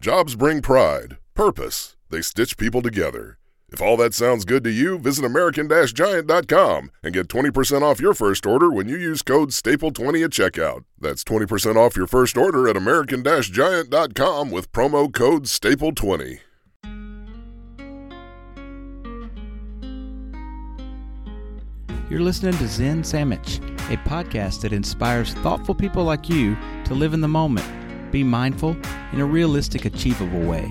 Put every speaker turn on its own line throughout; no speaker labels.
Jobs bring pride, purpose, they stitch people together. If all that sounds good to you, visit American-Giant.com and get 20% off your first order when you use code STAPLE20 at checkout. That's 20% off your first order at American-Giant.com with promo code STAPLE20.
You're listening to Zen Sandwich, a podcast that inspires thoughtful people like you to live in the moment, be mindful in a realistic, achievable way.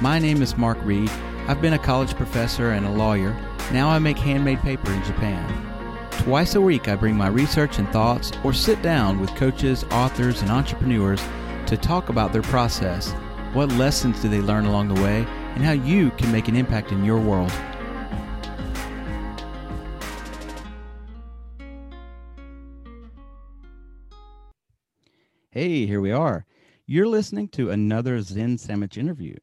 My name is Mark Reed. I've been a college professor and a lawyer. Now I make handmade paper in Japan. Twice a week, I bring my research and thoughts or sit down with coaches, authors, and entrepreneurs to talk about their process. What lessons do they learn along the way, and how you can make an impact in your world. Hey, here we are. You're listening to another Zen Sandwich interview.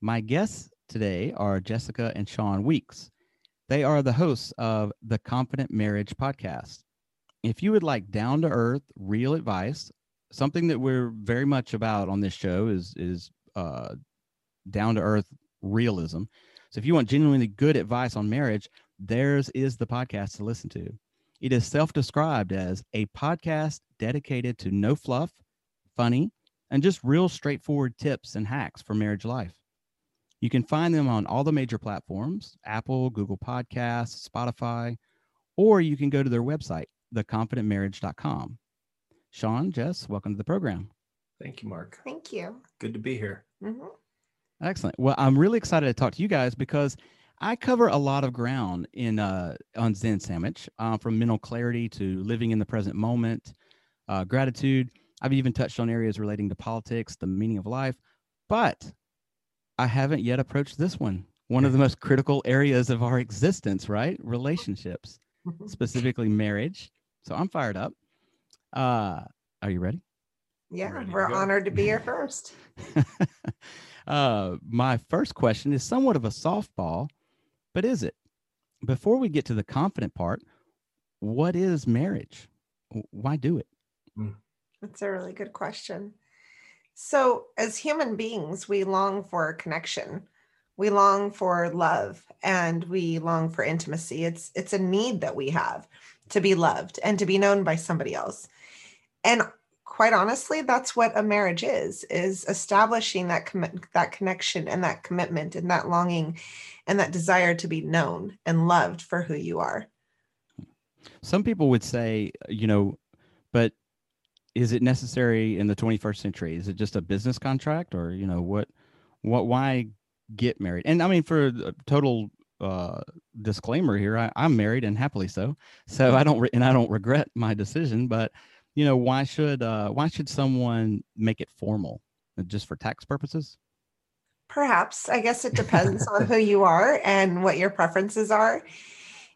My guests today are Jessica and Sean Weeks. They are the hosts of the Confident Marriage podcast. If you would like down to earth, real advice, something that we're very much about on this show is is uh, down to earth realism. So if you want genuinely good advice on marriage, theirs is the podcast to listen to. It is self described as a podcast dedicated to no fluff, funny, and just real straightforward tips and hacks for marriage life. You can find them on all the major platforms Apple, Google Podcasts, Spotify, or you can go to their website, theconfidentmarriage.com. Sean, Jess, welcome to the program.
Thank you, Mark.
Thank you.
Good to be here.
hmm
Excellent. Well, I'm really excited to talk to you guys because I cover a lot of ground in uh, on Zen Sandwich, uh, from mental clarity to living in the present moment, uh, gratitude. I've even touched on areas relating to politics, the meaning of life, but I haven't yet approached this one. One of the most critical areas of our existence, right? Relationships, specifically marriage. So I'm fired up. Uh, are you ready?
Yeah,
Ready
we're
go.
honored to be here first.
uh, my first question is somewhat of a softball, but is it? Before we get to the confident part, what is marriage? Why do it? Hmm.
That's a really good question. So, as human beings, we long for connection. We long for love and we long for intimacy. It's it's a need that we have to be loved and to be known by somebody else. And quite honestly, that's what a marriage is is establishing that commit that connection and that commitment and that longing and that desire to be known and loved for who you are.
Some people would say, you know, but is it necessary in the 21st century? Is it just a business contract or, you know, what, what, why get married? And I mean, for total uh, disclaimer here, I, I'm married and happily so. So I don't, re- and I don't regret my decision, but you know, why should, uh, why should someone make it formal Uh, just for tax purposes?
Perhaps. I guess it depends on who you are and what your preferences are.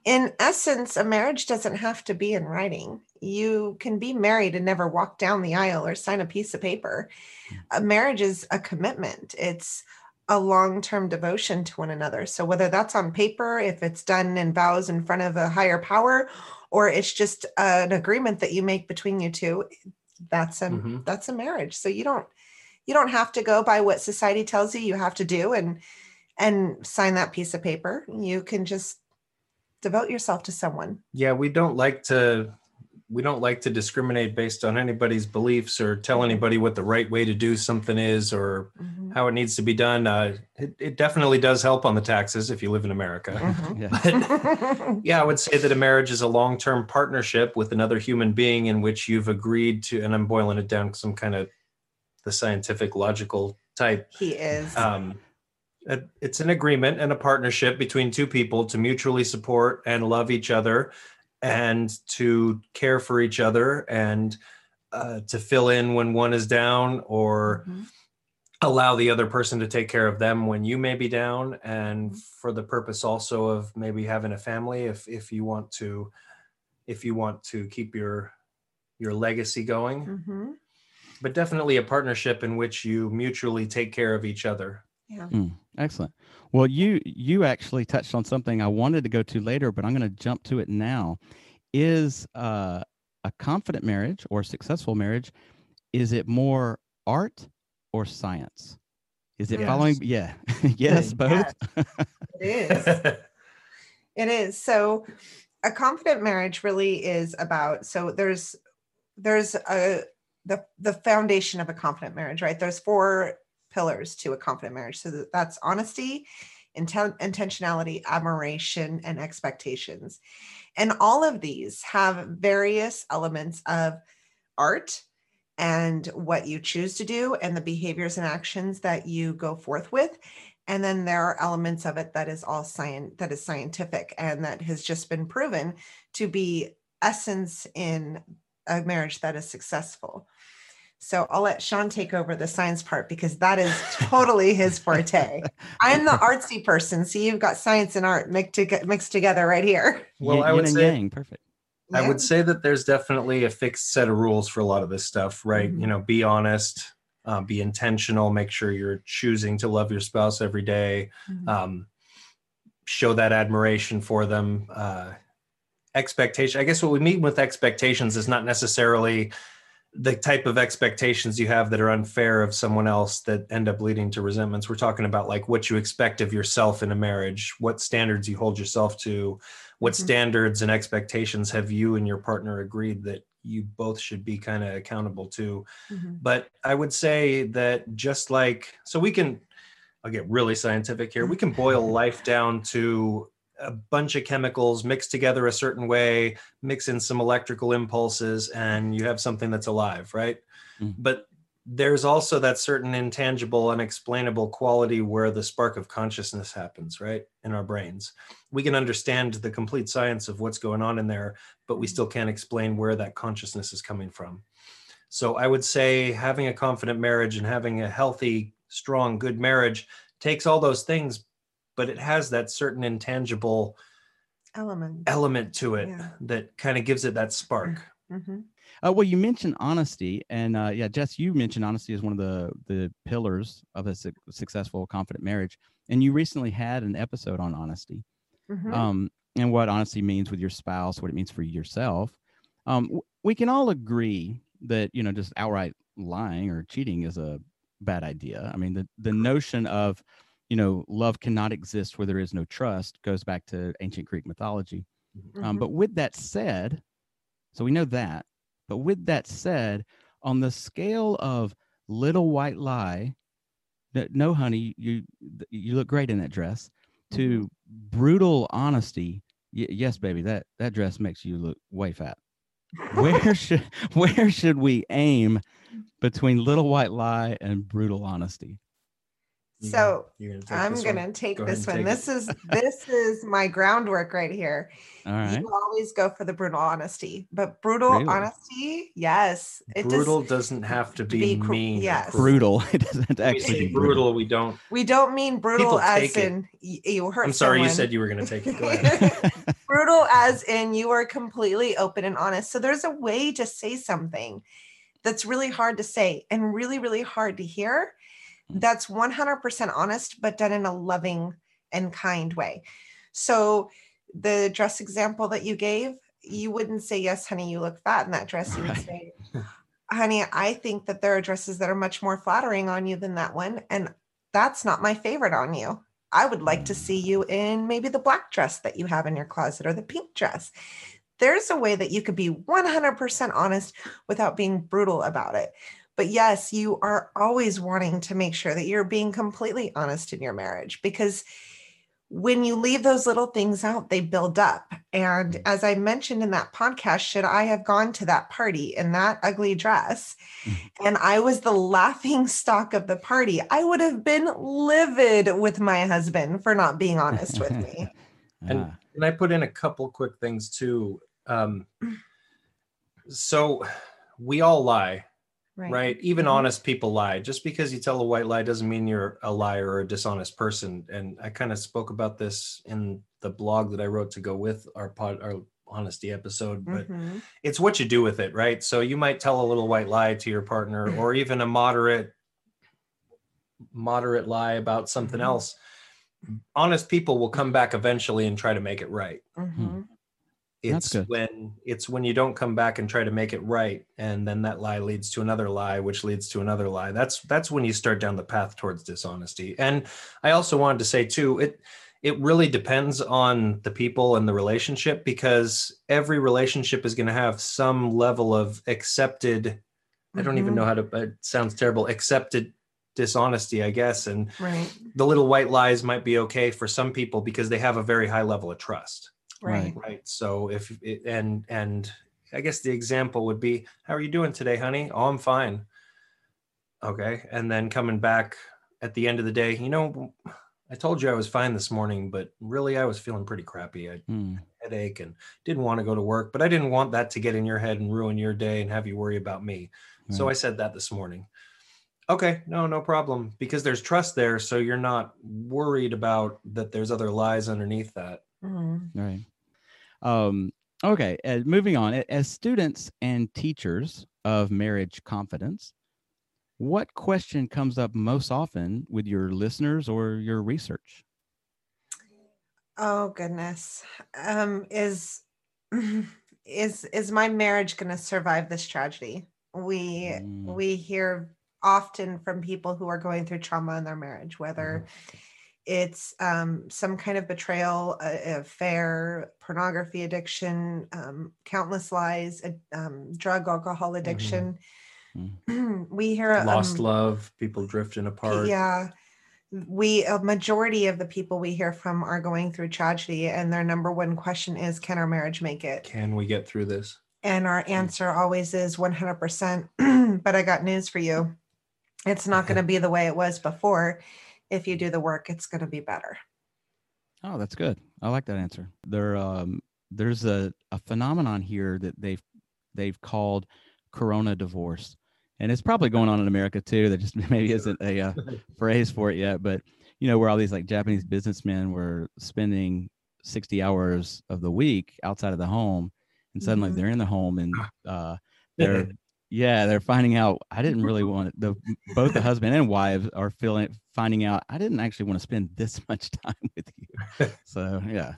In essence, a marriage doesn't have to be in writing. You can be married and never walk down the aisle or sign a piece of paper. A marriage is a commitment, it's a long term devotion to one another. So, whether that's on paper, if it's done in vows in front of a higher power, or it's just an agreement that you make between you two, that's a
Mhm.
that's a marriage. So you don't you don't have to go by what society tells you you have to do and and sign that piece of paper. You can just devote yourself to someone.
Yeah, we don't like to we don't like to discriminate based on anybody's beliefs or tell anybody what the right way to do something is or
Mhm.
how it needs to be done. Uh, it, it definitely does help on the taxes if you live in America.
Mhm.
Yeah.
But yeah, I would say that a marriage is a long term partnership with another human being in which you've agreed to, and I'm boiling it down to some kind of the scientific logical type.
he is.
Um, it's an agreement and a partnership between two people to mutually support and love each other and to care for each other and uh, to fill in when one is down or
Mhm.
allow the other person to take care of them when you may be down and for the purpose also of maybe having a family if if you want to if you want to keep your your legacy going
Mhm.
but definitely a partnership in which you mutually take care of each other
Yeah.
Excellent. Well, you you actually touched on something I wanted to go to later, but I'm going to jump to it now. Is uh, a confident marriage or successful marriage? Is it more art or science? Is it following? Yeah. yes, both.
It is. It is. So a confident marriage really is about so there's there's a the the foundation of a confident marriage, right? There's four pillars to a confident marriage. So that's honesty, inten- intentionality, admiration, and expectations. And all of these have various elements of art and what you choose to do and the behaviors and actions that you go forth with and then there are elements of it that is all science that is scientific and that has just been proven to be essence in a marriage that is successful so i'll let sean take over the science part because that is totally his forte i'm the artsy person so you've got science and art mixed, to- mixed together right here
well
Yin-
i would say
yang. Perfect.
I
Yeah.
would say that there's definitely a fixed set of rules for a lot of this stuff, right?
Mhm.
You know, be honest, uh, be intentional, make sure you're choosing to love your spouse every day,
Mhm.
um, show that admiration for them. Uh, expectation. I guess what we mean with expectations is not necessarily the type of expectations you have that are unfair of someone else that end up leading to resentments. We're talking about like what you expect of yourself in a marriage, what standards you hold yourself to, what
Mhm.
standards and expectations have you and your partner agreed that you both should be kind of accountable to.
Mhm.
But I would say that just like, so we can, I'll get really scientific here, we can boil life down to a bunch of chemicals mixed together a certain way, mix in some electrical impulses, and you have something that's alive, right?
Mhm.
But there's also that certain intangible, unexplainable quality where the spark of consciousness happens, right? In our brains. We can understand the complete science of what's going on in there, but we
Mhm.
still can't explain where that consciousness is coming from. So I would say having a confident marriage and having a healthy, strong, good marriage takes all those things, but it has that certain intangible
element
element to it
Yeah.
that kind of gives it that spark.
Mhm.
Uh, well, you mentioned honesty, and uh, yeah, Jess, you mentioned honesty as one of the the pillars of a su- successful, confident marriage. And you recently had an episode on honesty,
Mhm.
um, and what honesty means with your spouse, what it means for yourself. Um, w- we can all agree that you know just outright lying or cheating is a bad idea. I mean, the the notion of you know love cannot exist where there is no trust goes back to ancient Greek mythology. Um,
Mhm.
but with that said, so we know that. But with that said, on the scale of little white lie, that no, honey, you you look great in that dress, to brutal honesty. Y- yes, baby, that that dress makes you look way fat. Where should where should we aim between little white lie and brutal honesty?
You
so
gonna- gonna
I'm
this
gonna take
Go
this one.
take
This is this is my groundwork right here.
All right,
You always go for the brutal honesty, but brutal
Really?
honesty, yes, it
brutal
Just,
doesn't have to be,
be cru-
mean.
yes.
brutal. It doesn't
we
actually be brutal.
brutal. We don't.
we don't mean brutal
People
as
take it.
in y- you hurt.
I'm sorry. You said you were going to take it. Go ahead.
brutal as in you are completely open and honest. So there's a way to say something that's really hard to say and really, really hard to hear. That's 100% honest, but done in a loving and kind way. So the dress example that you gave, you wouldn't say, Yes, honey, you look fat in that dress. You would say, Honey, I think that there are dresses that are much more flattering on you than that one. And that's not my favorite on you. I would like to see you in maybe the black dress that you have in your closet or the pink dress. There's a way that you could be 100% honest without being brutal about it. But yes, you are always wanting to make sure that you're being completely honest in your marriage because when you leave those little things out, they build up. And as I mentioned in that podcast, should I have gone to that party in that ugly dress and I was the laughing stock of the party, I would have been livid with my husband for not being honest with me.
And-
Ah,
And I put in a couple quick things too. Um, so we all lie, right? Even
Mhm.
honest people lie. Just because you tell a white lie doesn't mean you're a liar or a dishonest person. And I kind of spoke about this in the blog that I wrote to go with our pod, our honesty episode. But
Mhm.
it's what you do with it, right? So you might tell a little white lie to your partner, or even a moderate, moderate lie about something
Mhm.
else. Honest people will come back eventually and try to make it right.
That's
It's when it's when you don't come back and try to make it right, and then that lie leads to another lie, which leads to another lie. That's that's when you start down the path towards dishonesty. And I also wanted to say too, it it really depends on the people and the relationship because every relationship is going to have some level of accepted. I don't even
Mhm.
know how to. It sounds terrible. Accepted dishonesty, I guess, and
Right.
the little white lies might be okay for some people because they have a very high level of trust
Right.
right. So if it, and and i guess the example would be how are you doing today honey? Oh i'm fine. Okay. And then coming back at the end of the day you know i told you i was fine this morning but really i was feeling pretty crappy. I had a headache and didn't want to go to work but i didn't want that to get in your head and ruin your day and have you worry about me. So i said that this morning. Okay. No no problem. Because there's trust there so you're not worried about that there's other lies underneath that.
Mhm.
Right. Um, okay. Uh, moving on. As students and teachers of marriage confidence, what question comes up most often with your listeners or your research?
Oh goodness. Um is is is my marriage going to survive this tragedy? We
Mm.
we hear often from people who are going through trauma in their marriage whether it's um, some kind of betrayal, affair, pornography addiction, um, countless lies, uh, um, drug, alcohol addiction. we hear
lost
um,
love people drifting apart.
yeah. We a majority of the people we hear from are going through tragedy and their number one question is can our marriage make it?
Can we get through this?
And our answer always is 100% but i got news for you. It's not going to be the way it was before if you do the work it's going to be better
Oh, that's good. I like that answer. There, um, there's a, a phenomenon here that they've they've called Corona divorce, and it's probably going on in America too. That just maybe isn't a uh, phrase for it yet, but you know where all these like Japanese businessmen were spending 60 hours of the week outside of the home, and suddenly
Mhm.
they're in the home and uh, they're yeah they're finding out I didn't really want it. The both the husband and wife are feeling finding out I didn't actually want to spend this much time with you. So yeah,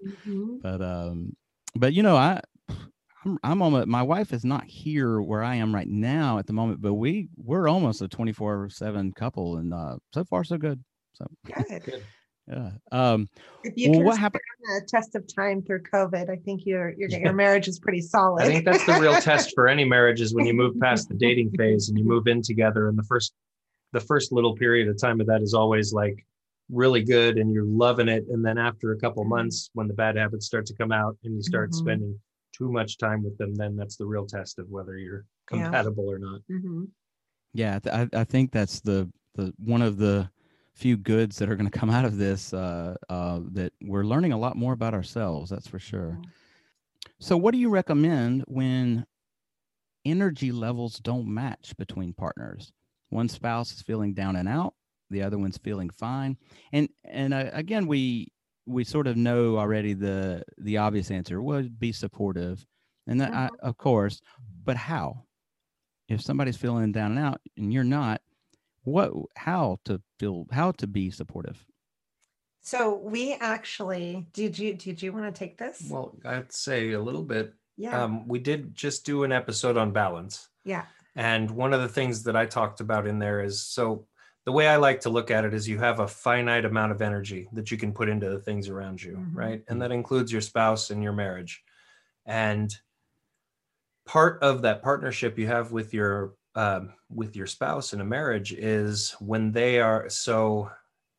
but um, but you know I. I'm, I'm almost my wife is not here where I am right now at the moment, but we we're almost a 24 seven couple and uh so far so good. So
good
yeah. Um
if you
well
can
what
stand
happened
a test of time through covid i think your your, your marriage is pretty solid
i think that's the real test for any marriage is when you move past the dating phase and you move in together and the first the first little period of time of that is always like really good and you're loving it and then after a couple months when the bad habits start to come out and you start
Mhm.
spending too much time with them then that's the real test of whether you're
Yeah.
compatible or not
Mhm.
yeah, I, th- I I think that's the the one of the few goods that are going to come out of this uh uh that we're learning a lot more about ourselves, that's for sure. So what do you recommend when energy levels don't match between partners? One spouse is feeling down and out, the other one's feeling fine. And and uh, again we we sort of know already the the obvious answer would be supportive. And that I, of course, but how? If somebody's feeling down and out and you're not, what how to feel how to be supportive?
so we actually did you did you want to take this
well i'd say a little bit
yeah
um, we did just do an episode on balance
yeah
And one of the things that I talked about in there is so the way I like to look at it is you have a finite amount of energy that you can put into the things around you,
Mhm.
right? And that includes your spouse and your marriage. And part of that partnership you have with your um, with your spouse in a marriage is when they are so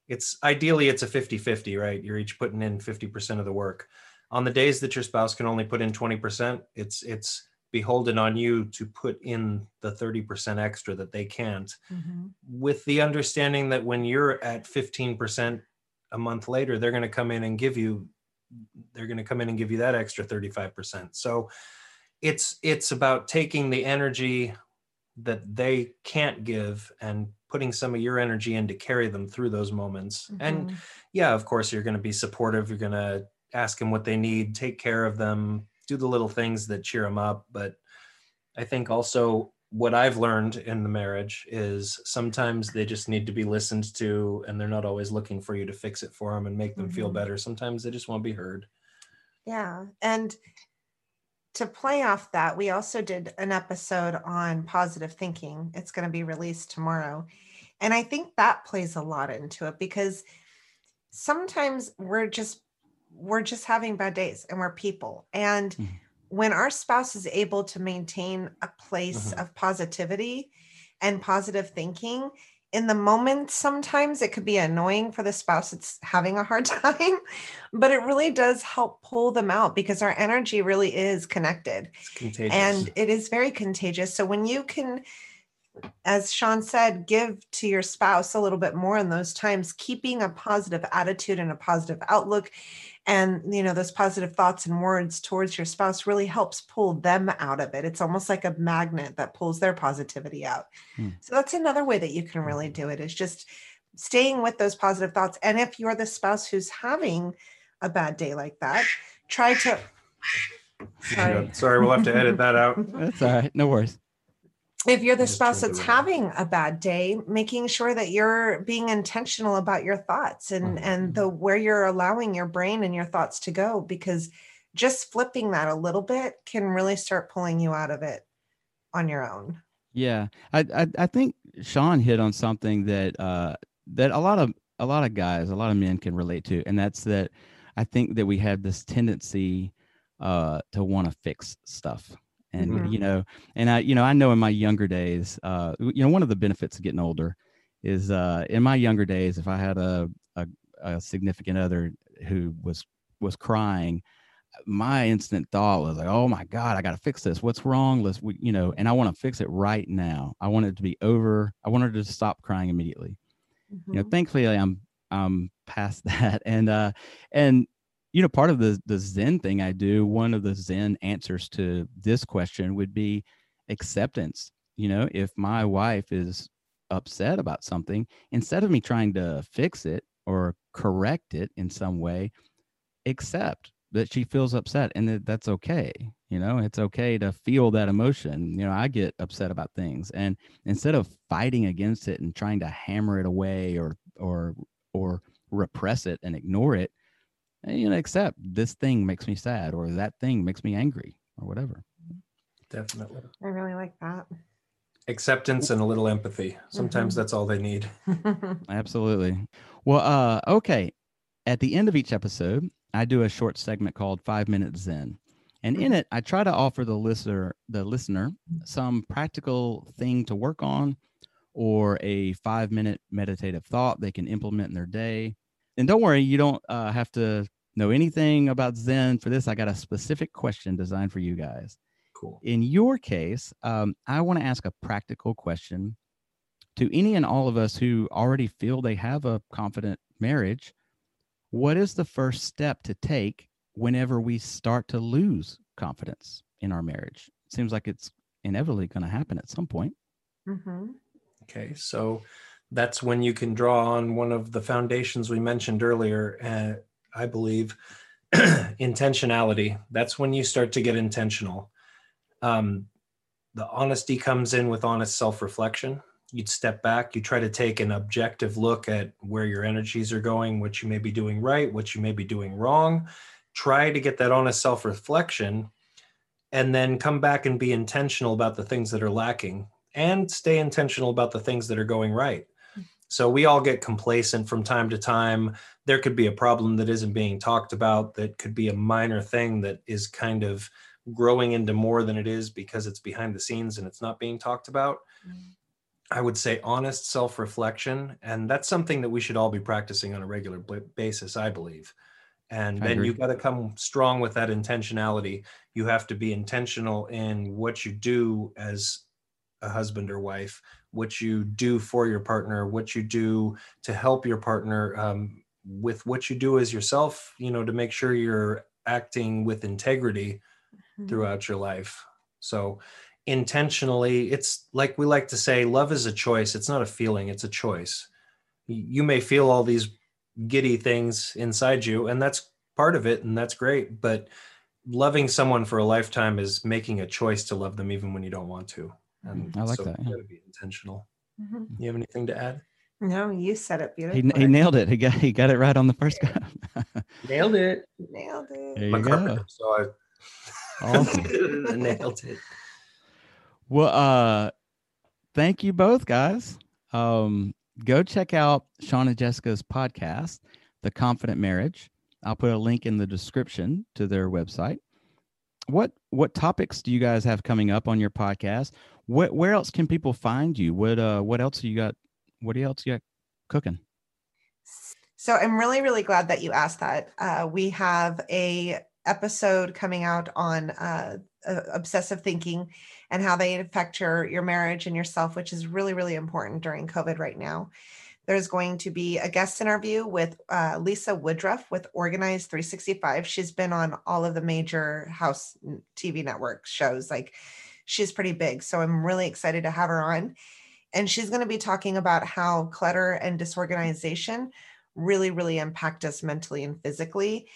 it's ideally it's a 50-50 right? You're each putting in 50% of the work. On the days that your spouse can only put in 20% it's it's beholden on you to put in the 30% extra that they can't.
Mhm.
with the understanding that when you're at 15% a month later they're going to come in and give you they're going to come in and give you that extra 35% so it's it's about taking the energy that they can't give and putting some of your energy in to carry them through those moments and
Mhm.
yeah of course you're going to be supportive you're going to ask them what they need take care of them do the little things that cheer them up but i think also what i've learned in the marriage is sometimes they just need to be listened to and they're not always looking for you to fix it for them and make them feel
Mhm.
better sometimes they just want to be heard
Yeah. And to play off that, we also did an episode on positive thinking. It's going to be released tomorrow. And I think that plays a lot into it because sometimes we're just we're just having bad days and we're people. And
Mhm.
when our spouse is able to maintain a place
Mhm.
of positivity and positive thinking, in the moment, sometimes it could be annoying for the spouse that's having a hard time, but it really does help pull them out because our energy really is connected
it's contagious
and it is very contagious. So when you can, as Sean said, give to your spouse a little bit more in those times, keeping a positive attitude and a positive outlook. And you know those positive thoughts and words towards your spouse really helps pull them out of it. It's almost like a magnet that pulls their positivity out.
Hmm.
so that's another way that you can really do it is just staying with those positive thoughts. And if you're the spouse who's having a bad day like that try to sorry.
Sorry we'll have to edit that out.
That's all right. No worries.
If you're the spouse that's having a bad day making sure that you're being intentional about your thoughts and
Mhm.
and the where you're allowing your brain and your thoughts to go because just flipping that a little bit can really start pulling you out of it on your own
Yeah, I, I I think Sean hit on something that uh that a lot of a lot of guys, a lot of men can relate to, and that's that I think that we have this tendency uh to want to fix stuff. And
Mhm.
you know, and I you know, I know in my younger days, uh you know, one of the benefits of getting older is uh in my younger days if I had a a, a significant other who was was crying my instant thought was like, "Oh my God, I got to fix this. What's wrong? Let's, we, you know." And I want to fix it right now. I want it to be over. I want her to stop crying immediately. You know,
Mhm.
thankfully, I'm I'm past that, and uh, and you know, part of the the Zen thing I do, one of the Zen answers to this question would be acceptance. You know, if my wife is upset about something, instead of me trying to fix it or correct it in some way, accept that she feels upset and that that's okay you know it's okay to feel that emotion you know i get upset about things and instead of fighting against it and trying to hammer it away or or or repress it and ignore it eh, you know accept this thing makes me sad or that thing makes me angry or whatever.
Definitely.
I really like that.
Acceptance and a little empathy. Sometimes
Mhm.
that's all they need.
Absolutely. Well uh okay. At the end of each episode i do a short segment called five minutes zen. And in it i try to offer the listener the listener some practical thing to work on or a five minute meditative thought they can implement in their day and don't worry you don't uh, have to know anything about zen for this i got a specific question designed for you guys
cool
in your case, um, I want to ask a practical question to any and all of us who already feel they have a confident marriage. What is the first step to take whenever we start to lose confidence in our marriage? It seems like it's inevitably going to happen at some point.
Mm-hmm.
Okay, so that's when you can draw on one of the foundations we mentioned earlier. Uh, I believe intentionality. That's when you start to get intentional. Um, the honesty comes in with honest self reflection. You'd step back, you try to take an objective look at where your energies are going, what you may be doing right, what you may be doing wrong. Try to get that honest self reflection and then come back and be intentional about the things that are lacking and stay intentional about the things that are going right. So we all get complacent from time to time. There could be a problem that isn't being talked about, that could be a minor thing that is kind of growing into more than it is because it's behind the scenes and it's not being talked about.
Mm.
I would say honest self reflection. And that's something that we should all be practicing on a regular b- basis, I believe. And
I
then
agree.
you've got to come strong with that intentionality. You have to be intentional in what you do as a husband or wife, what you do for your partner, what you do to help your partner um, with what you do as yourself, you know, to make sure you're acting with integrity
Mhm.
throughout your life. So intentionally, it's like we like to say, love is a choice. It's not a feeling, it's a choice. You may feel all these giddy things inside you, and that's part of it, and that's great. But loving someone for a lifetime is making a choice to love them even when you don't want to. And
I like
so
that,
You
yeah.
gotta be intentional.
Mhm.
You have anything to add?
No, you said it
He,
beautifully.
he nailed it. He got he got it right on the first go.
Nailed it.
Nailed it.
there
I'm
you go.
carpenter, so I
Awesome.
nailed it.
Well, uh, thank you both, guys. Um, go check out Sean and Jessica's podcast, The Confident Marriage. I'll put a link in the description to their website. What what topics do you guys have coming up on your podcast? What where else can people find you? What uh what else you got? What else you got cooking?
So I'm really, really glad that you asked that. Uh, we have a episode coming out on uh, uh, obsessive thinking and how they affect your your marriage and yourself, which is really, really important during COVID right now. There's going to be a guest interview with uh, Lisa Woodruff with Organized 365. She's been on all of the major house TV network shows. Like she's pretty big. So I'm really excited to have her on. And she's going to be talking about how clutter and disorganization really, really impact us mentally and physically,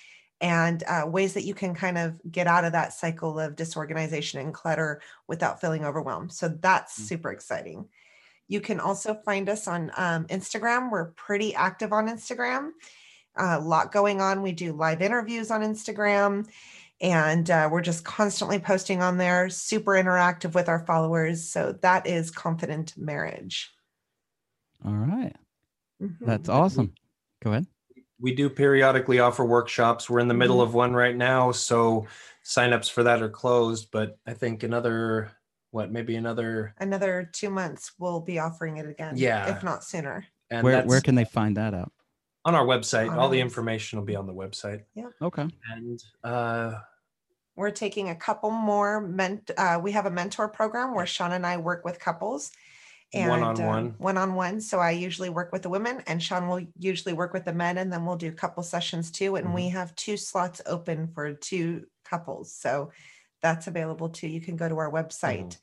and uh, ways that you can kind of get out of that cycle of disorganization and clutter without feeling overwhelmed. So that's
Mm.
super exciting. You can also find us on um, Instagram. We're pretty active on Instagram. a lot going on. We do live interviews on Instagram, and uh, we're just constantly posting on there, super interactive with our followers. So that is Confident Marriage.
All right.
Mhm.
That's awesome. Go ahead.
we do periodically offer workshops. We're in the middle
Mhm.
of one right now, so signups for that are closed. But I think another what maybe another
another two months we'll be offering it again
Yeah.
if not sooner
and
Where where can they find that out?
on our website.
On
All
our
the
website.
information will be on the website. Yeah.
Okay.
And uh,
we're taking a couple more ment uh, we have a mentor program where sean and i work with couples and
One-on-one.
uh, one-on-one so i usually work with the women and sean will usually work with the men and then we'll do couple sessions too and we have two slots open for two couples so that's available too you can go to our website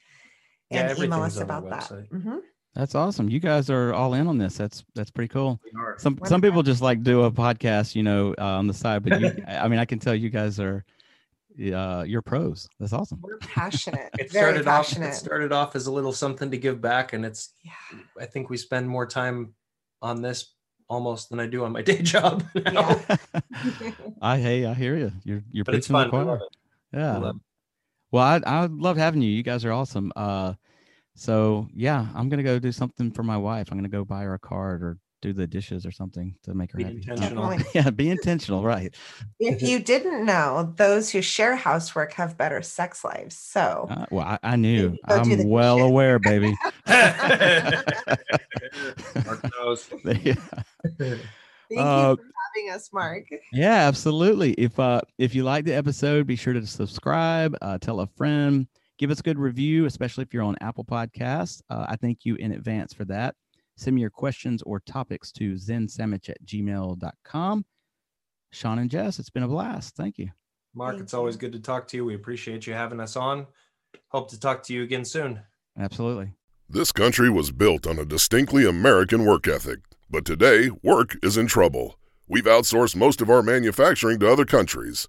Yeah,
and email us about that
website.
Mhm.
That's awesome. You guys are all in on this. That's that's pretty cool.
we are.
Some some people just like do a podcast, you know, uh, on the side. But you, I mean, I can tell you guys are, uh, you're pros. That's awesome.
we're passionate
it
very
started off
passionate
it started off as a little something to give back and it's
yeah
I think we spend more time on this almost than I do on my day job.
Yeah.
I hey, I hear you. You're you're
but it's
preaching the
fun. I
choir.
love it.
Yeah.
I love it.
Well, I I love having you. You guys are awesome. Uh, so yeah, I'm gonna go do something for my wife. I'm gonna go buy her a card or do the dishes or something to make her
Be
happy.
intentional.
Definitely.
yeah, be intentional, right?
If you didn't know, those who share housework have better sex lives. So
Uh, well, I, I knew.
Go do the
I'm well
dishes.
aware, baby.
Mark knows.
yeah.
thank
Uh,
you for having us, Mark.
Yeah, absolutely. If uh if you like the episode, be sure to subscribe, uh, tell a friend, give us a good review, especially if you're on Apple Podcasts. Uh, I thank you in advance for that. Send me your questions or topics to zensandwich at gmail.com. Sean and Jess, it's been a blast. Thank you.
Mark,
Thank
it's always good to talk to you. We appreciate you having us on. Hope to talk to you again soon.
Absolutely.
This country was built on a distinctly American work ethic, but today, work is in trouble. We've outsourced most of our manufacturing to other countries,